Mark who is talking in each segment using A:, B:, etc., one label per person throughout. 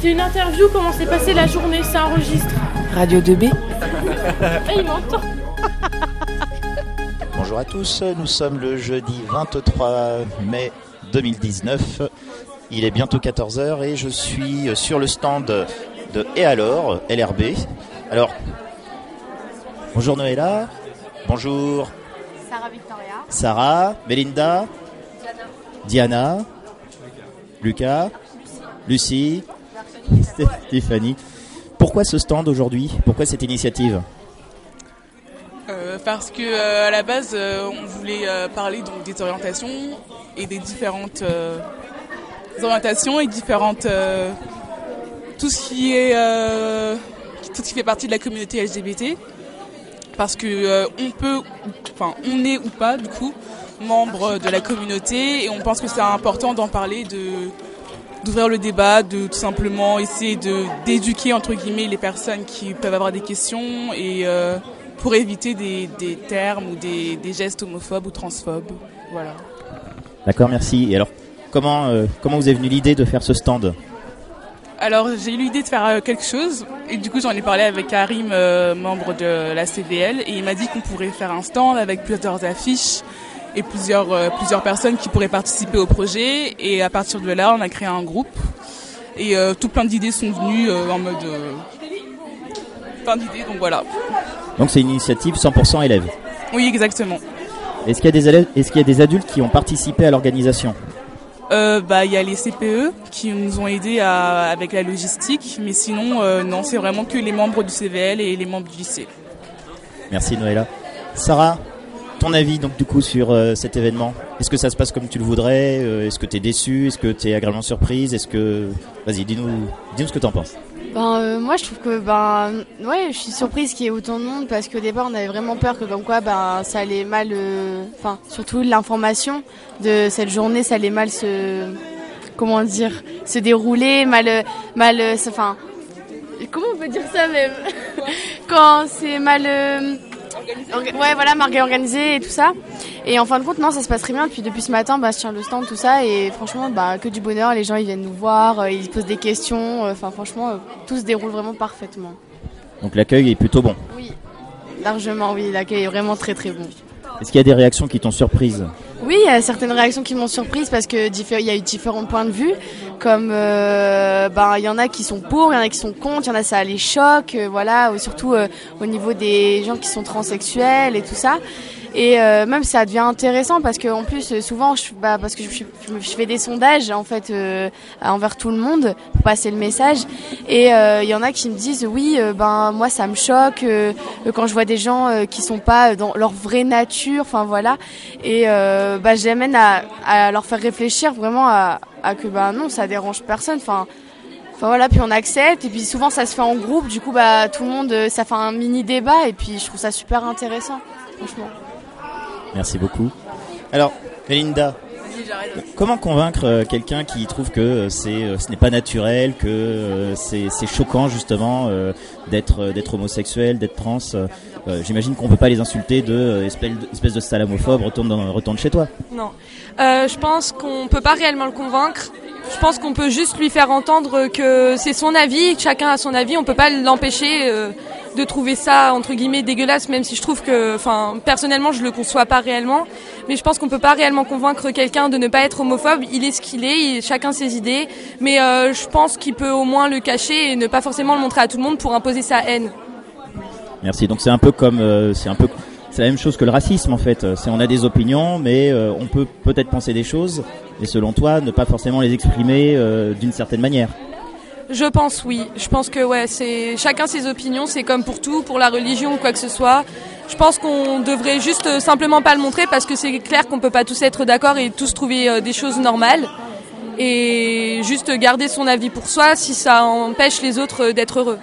A: C'est une interview, comment s'est passée la journée, ça enregistre.
B: Radio 2B
A: Ah, il m'entend.
C: Bonjour à tous, nous sommes le jeudi 23 mai 2019. Il est bientôt 14h et je suis sur le stand de Et alors, LRB. Alors, bonjour Noëlla. Bonjour
D: Sarah Victoria.
C: Sarah, Melinda, Diana, Lucas, Lucie, Stéphanie. Pourquoi ce stand aujourd'hui? Pourquoi cette initiative?
E: Euh, parce que euh, à la base, euh, on voulait parler des orientations et des différentes orientations et différentes tout ce qui est tout ce qui fait partie de la communauté LGBT. Parce que on peut, enfin on est ou pas du coup membre de la communauté et on pense que c'est important d'en parler, de d'ouvrir le débat, de tout simplement essayer de d'éduquer entre guillemets les personnes qui peuvent avoir des questions et euh, pour éviter des, des termes ou des, des gestes homophobes ou transphobes. Voilà.
C: D'accord, merci. Et alors, comment, euh, comment vous est venue l'idée de faire ce stand?
E: Alors j'ai eu l'idée de faire euh, quelque chose et du coup j'en ai parlé avec Karim, euh, membre de la CVL, et il m'a dit qu'on pourrait faire un stand avec plusieurs affiches et plusieurs, euh, plusieurs personnes qui pourraient participer au projet. Et à partir de là, on a créé un groupe et euh, tout plein d'idées sont venues euh, en mode plein d'idées. Donc voilà.
C: Donc c'est une initiative 100% élèves.
E: Oui, exactement.
C: Est-ce qu'il y a des élèves, est-ce qu'il y a des adultes qui ont participé à l'organisation?
E: Euh, bah, il y a les CPE qui nous ont aidés à- avec la logistique, mais sinon, euh, non, c'est vraiment que les membres du CVL et les membres du lycée.
C: Merci Noëlla. Sarah, ton avis donc du coup sur euh, cet événement? Est-ce que ça se passe comme tu le voudrais? Euh, Est-ce que tu es déçu? Est-ce que tu es agréablement surprise? Est-ce que vas-y, dis-nous dis-nous ce que tu en penses.
D: Ben, euh, moi, je trouve que, ben, ouais, je suis surprise qu'il y ait autant de monde parce qu'au départ, on avait vraiment peur que, comme quoi, ben, ça allait mal, enfin, surtout l'information de cette journée, ça allait mal se, comment dire, se dérouler, mal, mal, enfin, comment on peut dire ça même? Quand c'est mal, ouais, voilà, mal organisé et tout ça. Et en fin de compte, non, ça se passe très bien. Puis depuis ce matin, bah, je tiens le stand, tout ça, et franchement, bah, que du bonheur. Les gens, ils viennent nous voir, euh, ils posent des questions. euh, Enfin, franchement, euh, tout se déroule vraiment parfaitement.
C: Donc l'accueil est plutôt bon.
D: Oui, largement, oui. L'accueil est vraiment très, très bon.
C: Est-ce qu'il y a des réactions qui t'ont surprise?
D: Oui, il y a certaines réactions qui m'ont surprise parce que il y a eu différents points de vue. Comme, euh, ben, il y en a qui sont pour, il y en a qui sont contre, il y en a ça les choque, euh, voilà, ou surtout euh, au niveau des gens qui sont transsexuels et tout ça. Et euh, même ça devient intéressant parce que en plus euh, souvent je, bah, parce que je, je- je fais des sondages en fait euh, envers tout le monde pour passer le message et euh, il y en a qui me disent oui euh, ben moi ça me choque euh, euh, quand je vois des gens euh, qui sont pas dans leur vraie nature enfin voilà et euh, bah je les amène à, à leur faire réfléchir vraiment à, à que bah non ça dérange personne enfin Enfin voilà, puis on accepte et puis souvent ça se fait en groupe, du coup bah tout le monde euh, ça fait un mini débat et puis je trouve ça super intéressant, franchement.
C: Merci beaucoup. Alors, Melinda, comment convaincre euh, quelqu'un qui trouve que euh, c'est, euh, ce n'est pas naturel, que c'est, c'est choquant justement d'être, d'être homosexuel, d'être trans J'imagine qu'on peut pas les insulter de espèce, de- salamophobe, retourne, dans- retourne chez toi.
F: Non. Euh, je pense qu'on peut pas réellement le convaincre. Je pense qu'on peut juste lui faire entendre que c'est son avis, que chacun a son avis. On peut pas l'empêcher de trouver ça entre guillemets dégueulasse, même si je trouve que, enfin, personnellement, je le conçois pas réellement. Mais je pense qu'on peut pas réellement convaincre quelqu'un de ne pas être homophobe. Il est ce qu'il est, chacun ses idées. Mais euh, je pense qu'il peut au moins le cacher et ne pas forcément le montrer à tout le monde pour imposer sa haine.
C: Merci. Donc c'est un peu comme, euh, c'est un peu, c'est la même chose que le racisme en fait. C'est on a des opinions, mais euh, on peut peut-être penser des choses, et selon toi, ne pas forcément les exprimer d'une certaine manière.
F: Je pense oui. Je pense que ouais, c'est chacun ses opinions, c'est comme pour tout, pour la religion ou quoi que ce soit. Je pense qu'on devrait juste euh, simplement pas le montrer parce que c'est clair qu'on peut pas tous être d'accord et tous trouver euh, des choses normales et juste garder son avis pour soi si ça empêche les autres euh, d'être heureux.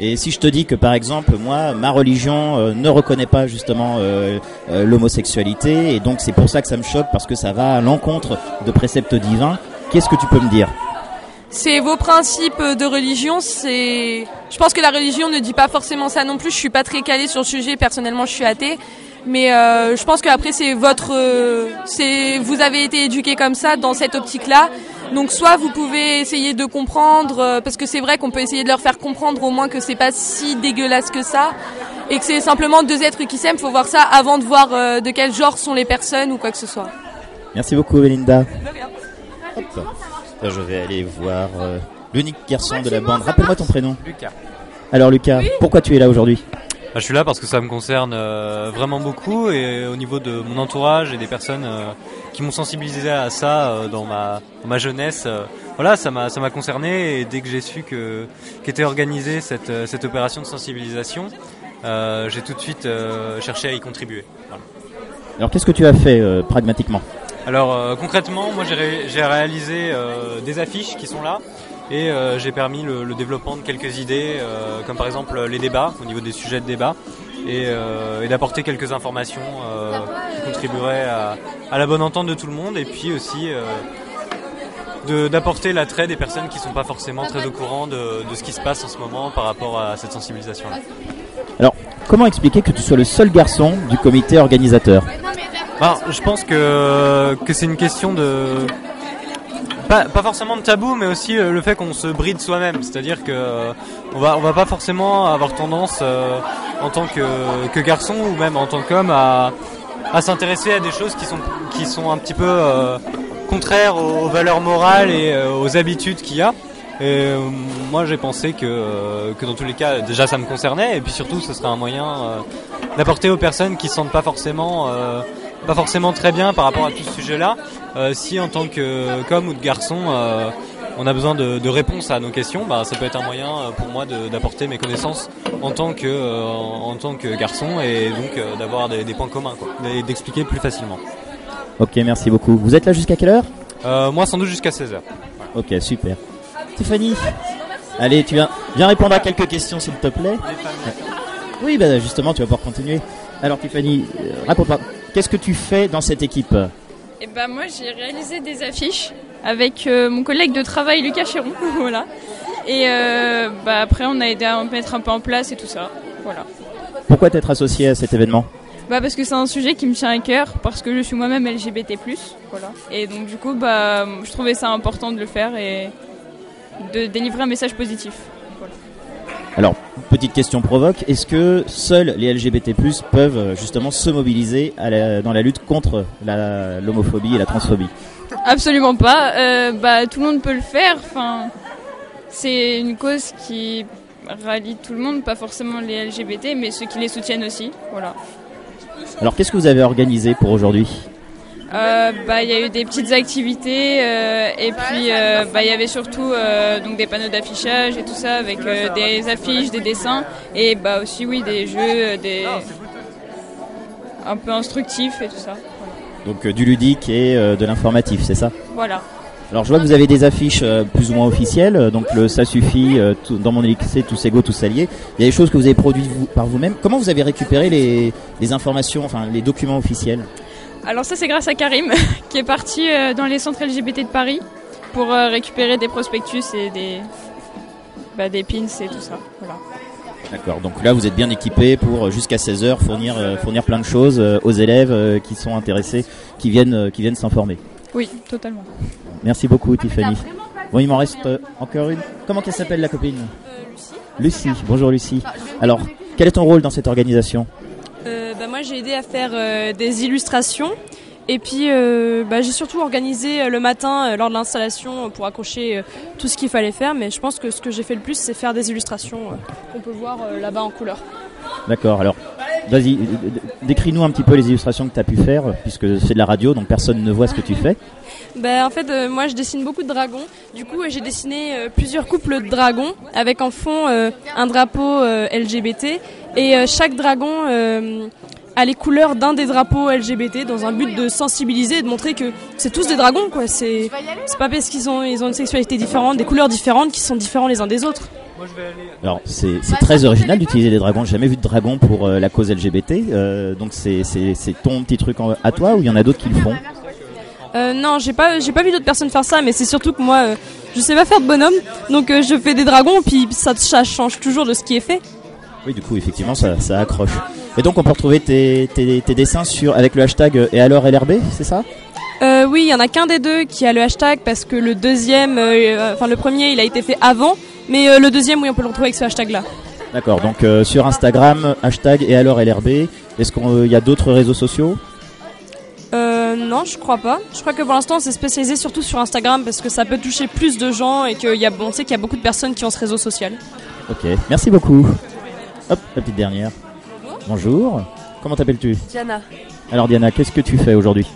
C: Et si je te dis que par exemple moi ma religion ne reconnaît pas justement l'homosexualité et donc c'est pour ça que ça me choque parce que ça va à l'encontre de préceptes divins, qu'est-ce que tu peux me dire?
F: C'est vos principes de religion, c'est je pense que la religion ne dit pas forcément ça non plus, je suis pas très calée sur le sujet, personnellement je suis athée. Mais euh, je pense qu'après c'est votre, euh, c'est vous avez été éduqué comme ça dans cette optique-là. Donc soit vous pouvez essayer de comprendre, euh, parce que c'est vrai qu'on peut essayer de leur faire comprendre au moins que c'est pas si dégueulasse que ça, et que c'est simplement deux êtres qui s'aiment. Faut voir ça avant de voir euh, de quel genre sont les personnes ou quoi que ce soit.
C: Merci beaucoup, Belinda. Hop. Là, je vais aller voir euh, l'unique garçon de la bande. Rappelle-moi ton prénom.
B: Lucas.
C: Alors, Lucas, pourquoi tu es là aujourd'hui?
B: Bah, je suis là parce que ça me concerne euh, vraiment beaucoup et au niveau de mon entourage et des personnes euh, qui m'ont sensibilisé à ça euh, dans, ma, dans ma jeunesse. euh, voilà, ça m'a ça m'a concerné et dès que j'ai su que qu'était organisée cette, cette opération de sensibilisation, euh, j'ai tout de suite euh, cherché à y contribuer. Voilà.
C: Alors, qu'est-ce que tu as fait euh, pragmatiquement?
B: Alors euh, concrètement, moi j'ai ré- j'ai réalisé euh, des affiches qui sont là et euh, j'ai permis le, développement de quelques idées, comme par exemple les débats au niveau des sujets de débat et, d'apporter quelques informations qui contribueraient à, la bonne entente de tout le monde et puis aussi d'apporter l'attrait des personnes qui sont pas forcément très au courant de, de ce qui se passe en ce moment par rapport à cette sensibilisation-là.
C: Alors, comment expliquer que tu sois le seul garçon du comité organisateur?
B: Ben, je pense que, que c'est une question de. Pas, pas forcément de tabou, mais aussi le fait qu'on se bride soi-même. C'est-à-dire que euh, on va, on va pas forcément avoir tendance, euh, en tant que, que garçon ou même en tant qu'homme, à, à s'intéresser à des choses qui sont, qui sont un petit peu euh, contraires aux, valeurs morales et euh, aux habitudes qu'il y a. Et euh, moi j'ai pensé que, que dans tous les cas, déjà ça me concernait, et puis surtout ce serait un moyen d'apporter aux personnes qui se sentent pas forcément, pas forcément très bien par rapport à tout ce sujet-là, euh, si en tant que qu'homme ou de garçon, euh, on a besoin de, de réponses à nos questions, bah, ça peut être un moyen euh, pour moi d'apporter mes connaissances en tant que, euh, en, tant que garçon et donc euh, d'avoir des, des points communs, quoi, et d'expliquer plus facilement.
C: Ok, merci beaucoup. Vous êtes là jusqu'à quelle heure?
B: Euh, moi sans doute jusqu'à 16h.
C: Ok, super. Tiffany Allez, tu viens, viens répondre à quelques questions s'il te plaît. Oui, bah justement, tu vas pouvoir continuer. Alors Tiffany, raconte-moi, qu'est-ce que tu fais dans cette équipe
G: Et ben moi j'ai réalisé des affiches avec euh, mon collègue de travail Lucas Chéron, voilà. Et euh, bah après on a aidé à mettre un peu en place et tout ça, voilà.
C: Pourquoi t'être associé à cet événement
G: Bah parce que c'est un sujet qui me tient à cœur parce que je suis moi-même LGBT+, voilà. Et donc du coup bah je trouvais ça important de le faire et de délivrer un message positif.
C: Alors, petite question provoque, est-ce que seuls les LGBT+, peuvent euh, justement se mobiliser à la- dans la lutte contre l'homophobie et la transphobie?
G: Absolument pas. Euh, bah, tout le monde peut le faire. Enfin, c'est une cause qui rallie tout le monde, pas forcément les LGBT, mais ceux qui les soutiennent aussi. Voilà.
C: Alors, qu'est-ce que vous avez organisé pour aujourd'hui?
G: Euh, bah, il y a eu des petites activités euh, et puis euh, bah, il y avait surtout donc des panneaux d'affichage et tout ça avec des affiches, des dessins et bah aussi oui des jeux, des un peu instructifs et tout ça.
C: Donc du ludique et de l'informatif, c'est ça?
G: Voilà.
C: Alors je vois que vous avez des affiches plus ou moins officielles, donc le ça suffit, tout- dans mon lycée tous égaux, tous alliés. Il y a des choses que vous avez produites vous- par vous-même. Comment vous avez récupéré les, les informations, enfin les documents officiels?
G: Alors ça c'est grâce à Karim qui est parti euh, dans les centres LGBT de Paris pour euh, récupérer des prospectus et des bah, des pins et tout ça. Voilà.
C: D'accord, donc là vous êtes bien équipé pour euh, jusqu'à 16h fournir, fournir plein de choses aux élèves qui sont intéressés, qui viennent, qui viennent s'informer.
G: Oui, totalement.
C: Merci beaucoup Tiffany. Bon, il m'en reste encore une. Comment qu'elle s'appelle la copine Lucie. Bonjour Lucie. Alors, quel est ton rôle dans cette organisation?
H: Bah, moi, j'ai aidé à faire euh, des illustrations. Et puis, euh, bah, j'ai surtout organisé euh, le matin, euh, lors de l'installation, euh, pour accrocher euh, tout ce qu'il fallait faire. Mais je pense que ce que j'ai fait le plus, c'est faire des illustrations euh, qu'on peut voir euh, là-bas en couleur.
C: D'accord, alors vas-y, euh, euh, décris-nous un petit peu les illustrations que tu as pu faire, puisque c'est de la radio, donc personne ne voit ce que tu fais.
H: Ben, en fait, euh, moi, je dessine beaucoup de dragons. Du coup, euh, j'ai dessiné euh, plusieurs couples de dragons avec en fond euh, un drapeau euh, LGBT. Et euh, chaque dragon euh, a les couleurs d'un des drapeaux LGBT dans un but de sensibiliser et de montrer que c'est tous des dragons, quoi. C'est pas parce qu'ils ont, ils ont une sexualité différente, des couleurs différentes, qu'ils sont différents les uns des autres.
C: Alors c'est très original d'utiliser des dragons, j'ai jamais vu de dragon pour euh, la cause LGBT, euh, donc c'est ton petit truc en- à toi ou il y en a d'autres qui le font?
H: Euh, non, j'ai pas, j'ai pas vu d'autres personnes faire ça, mais c'est surtout que moi, je sais pas faire de bonhomme, donc je fais des dragons, puis ça, ça change toujours de ce qui est fait.
C: Oui, du coup, effectivement, ça, ça accroche. Et donc on peut retrouver tes, tes, tes dessins sur avec le hashtag euh, et alors LRB, c'est ça?
H: Euh, oui, il y en a qu'un des deux qui a le hashtag parce que le deuxième, euh, enfin le premier, il a été fait avant, mais euh, le deuxième, oui, on peut le retrouver avec ce hashtag-là.
C: D'accord, donc sur Instagram, hashtag et alors LRB. Est-ce qu'il y a d'autres réseaux sociaux?
H: Non, je crois pas. Je crois que pour l'instant, c'est spécialisé surtout sur Instagram parce que ça peut toucher plus de gens et qu'il y a, on sait qu'il y a beaucoup de personnes qui ont ce réseau social.
C: Ok, merci beaucoup. Hop, la petite dernière. Bonjour. Comment t'appelles-tu
I: Diana.
C: Alors Diana, qu'est-ce que tu fais aujourd'hui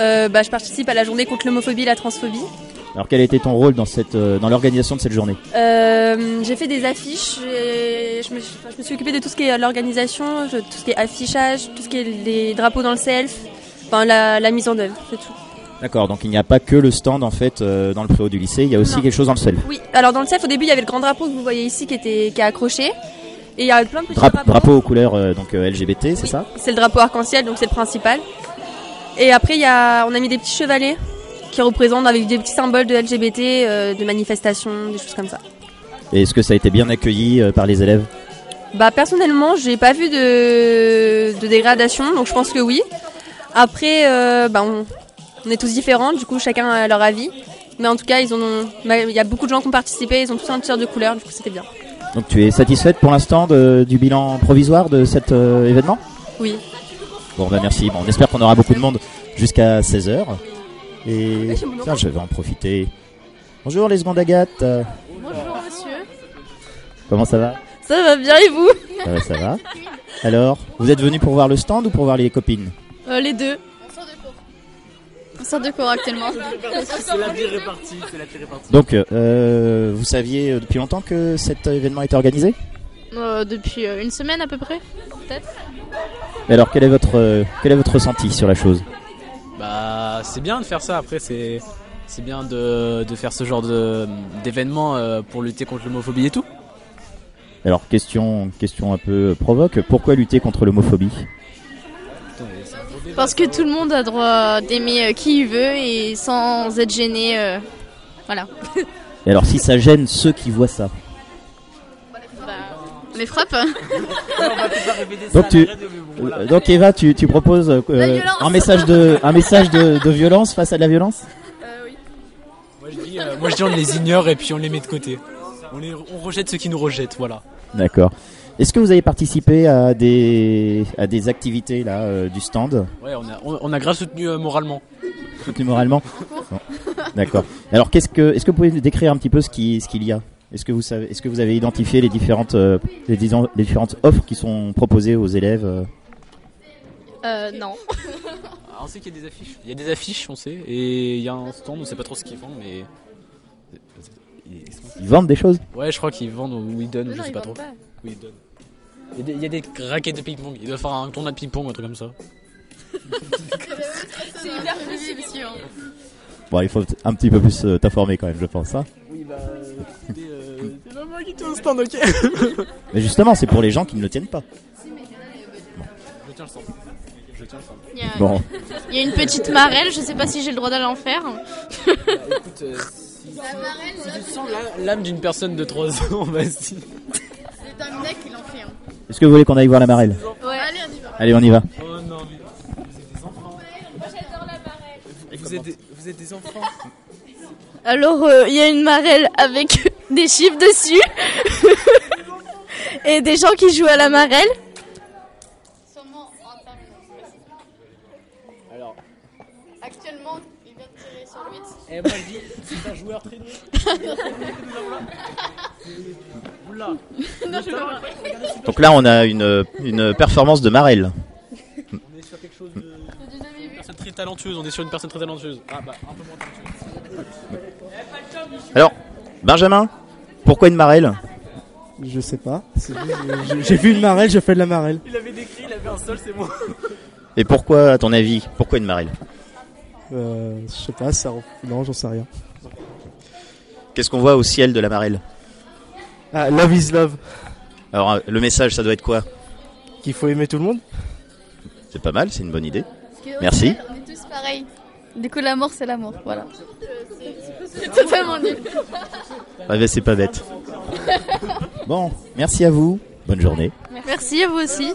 I: Euh, bah, je participe à la journée contre l'homophobie et la transphobie.
C: Alors quel a été ton rôle dans cette euh, dans l'organisation de cette journée
I: Euh, j'ai fait des affiches, et je me, suis- enfin, je me suis occupée de tout ce qui est l'organisation, tout ce qui est affichage, tout ce qui est les drapeaux dans le self, enfin la, la mise en œuvre, c'est tout.
C: D'accord, donc il n'y a pas que le stand en fait euh, dans le préau du lycée, il y a aussi
I: Non.
C: quelque chose dans le self.
I: Oui, alors dans le self au début il y avait le grand drapeau que vous voyez ici qui était qui est accroché, et il y a plein de petits
C: Dra-
I: drapeaux.
C: drapeau aux couleurs euh, donc euh, LGBT, c'est ça?
I: C'est le drapeau arc-en-ciel, donc c'est le principal. Et après, y a, on a mis des petits chevalets qui représentent avec des petits symboles de LGBT, euh, de manifestations, des choses comme ça.
C: Et est-ce que ça a été bien accueilli euh, par les élèves?
I: Bah personnellement, j'ai pas vu de, de dégradation, donc je pense que oui. Après, bah, on, on est tous différents, du coup chacun a leur avis. Mais en tout cas, ils ont, bah, il y a beaucoup de gens qui ont participé, ils ont tous un tir de couleur, du coup c'était bien.
C: Donc tu es satisfaite pour l'instant de- du bilan provisoire de cet euh, événement?
I: Oui.
C: Bon bah merci, bon, on espère qu'on aura beaucoup de monde jusqu'à 16h. Et tiens, je vais en profiter. Bonjour les secondes Agathe,
A: Bonjour monsieur.
C: comment ça va?
A: Ça va bien et vous?
C: Ça va, ça va. Alors, vous êtes venu pour voir le stand ou pour voir les copines?
A: Euh, Les deux.
J: On sort de cours actuellement.
K: C'est la vie répartie, c'est la vie répartie.
C: Donc, euh, vous saviez euh, depuis longtemps que cet événement était organisé?
A: Euh, depuis euh, une semaine à peu près, peut-être.
C: Alors, quel est votre euh, quel est votre ressenti sur la chose?
K: Bah, c'est bien de faire ça. Après, c'est c'est bien de, de faire ce genre de d'événement euh, pour lutter contre l'homophobie et tout.
C: Alors, question question un peu provoque. Pourquoi lutter contre l'homophobie?
J: Parce que tout le monde a droit d'aimer euh, qui il veut et sans être gêné. euh, voilà.
C: Et alors, si ça gêne ceux qui voient ça
J: On les frappe.
C: Donc tu, donc Eva, tu, tu proposes euh, un message de, un message de, de violence face à de la violence?
K: Moi je, dis, euh, moi je dis on les ignore et puis on les met de côté. On, les, on rejette ceux qui nous rejettent, voilà.
C: D'accord. Est-ce que vous avez participé à des, à des activités là euh, du stand,
K: Ouais, on a, on, on a grave soutenu euh, moralement.
C: soutenu moralement? Bon. D'accord. Alors qu'est-ce que, est-ce que vous pouvez nous décrire un petit peu ce qui, ce qu'il y a? Est-ce que vous savez, est-ce que vous avez identifié les différentes, euh, les, disons- les différentes offres qui sont proposées aux élèves euh?
J: Non.
K: Ah, on sait qu'il y a des affiches. Il y a des affiches, on sait, et il y a un stand, on sait pas trop ce qu'ils font, mais.
C: Ils vendent des choses?
K: Ouais, je crois qu'ils vendent ou ils donnent,
J: Non,
K: je sais pas trop.
J: vendent pas.
K: Oui, ils donnent. Il y, a des, il y a des raquettes de ping-pong. Ils doivent faire un tournoi de ping-pong ou un truc comme ça.
J: C'est hyper monsieur.
C: Bon, il faut un petit peu plus euh, t'informer quand même, je pense. Hein
K: Oui, bah. C'est pas moi qui te au stand, ok
C: Mais justement, c'est pour les gens qui ne le tiennent pas.
K: Je tiens le stand. Je tiens le stand.
J: Il y, a,
C: Bon.
J: il y a une petite marelle, je sais pas si j'ai le droit d'aller en faire.
K: Écoute, euh, si, si tu sens la- l'âme d'une personne de 3 ans, vas-y.
J: C'est un mec qui l'en fait. Hein.
C: Est-ce que vous voulez qu'on aille voir la marelle
J: Ouais, allez, on y va.
C: Allez, on y va.
K: Oh non, mais vous êtes des enfants. Vous êtes des, vous êtes des enfants.
A: Alors, euh, il y a une marelle avec des chiffres dessus. Et des gens qui jouent à la marelle.
K: Alors,
J: Actuellement, il vient de tirer sur 8.
K: eh, moi je dis, c'est un joueur très doué.
C: Donc là, on a une, une performance de marelle.
K: On est sur quelque chose de. Une personne très talentueuse, on est sur une personne très talentueuse. Ah bah, un peu moins talentueuse.
C: Alors, Benjamin, pourquoi une marelle
L: Je sais pas. C'est juste, j'ai- J'ai vu une marelle, je fais de la marelle.
K: Il avait décrit, il avait un sol, c'est moi.
C: Et pourquoi, à ton avis, pourquoi une marelle
L: Euh, je sais pas, ça. Non, j'en sais rien.
C: Qu'est-ce qu'on voit au ciel de la marelle
L: Ah, love is love.
C: Alors, euh, le message, ça doit être quoi
L: Qu'il faut aimer tout le monde
C: C'est pas mal, c'est une bonne idée. Merci.
J: final, On est tous pareils. Du coup, l'amour, c'est l'amour. Voilà. C'est totalement nul.
C: Ah ben, c'est pas bête. Bon, merci à vous. Bonne journée.
J: Merci à vous aussi.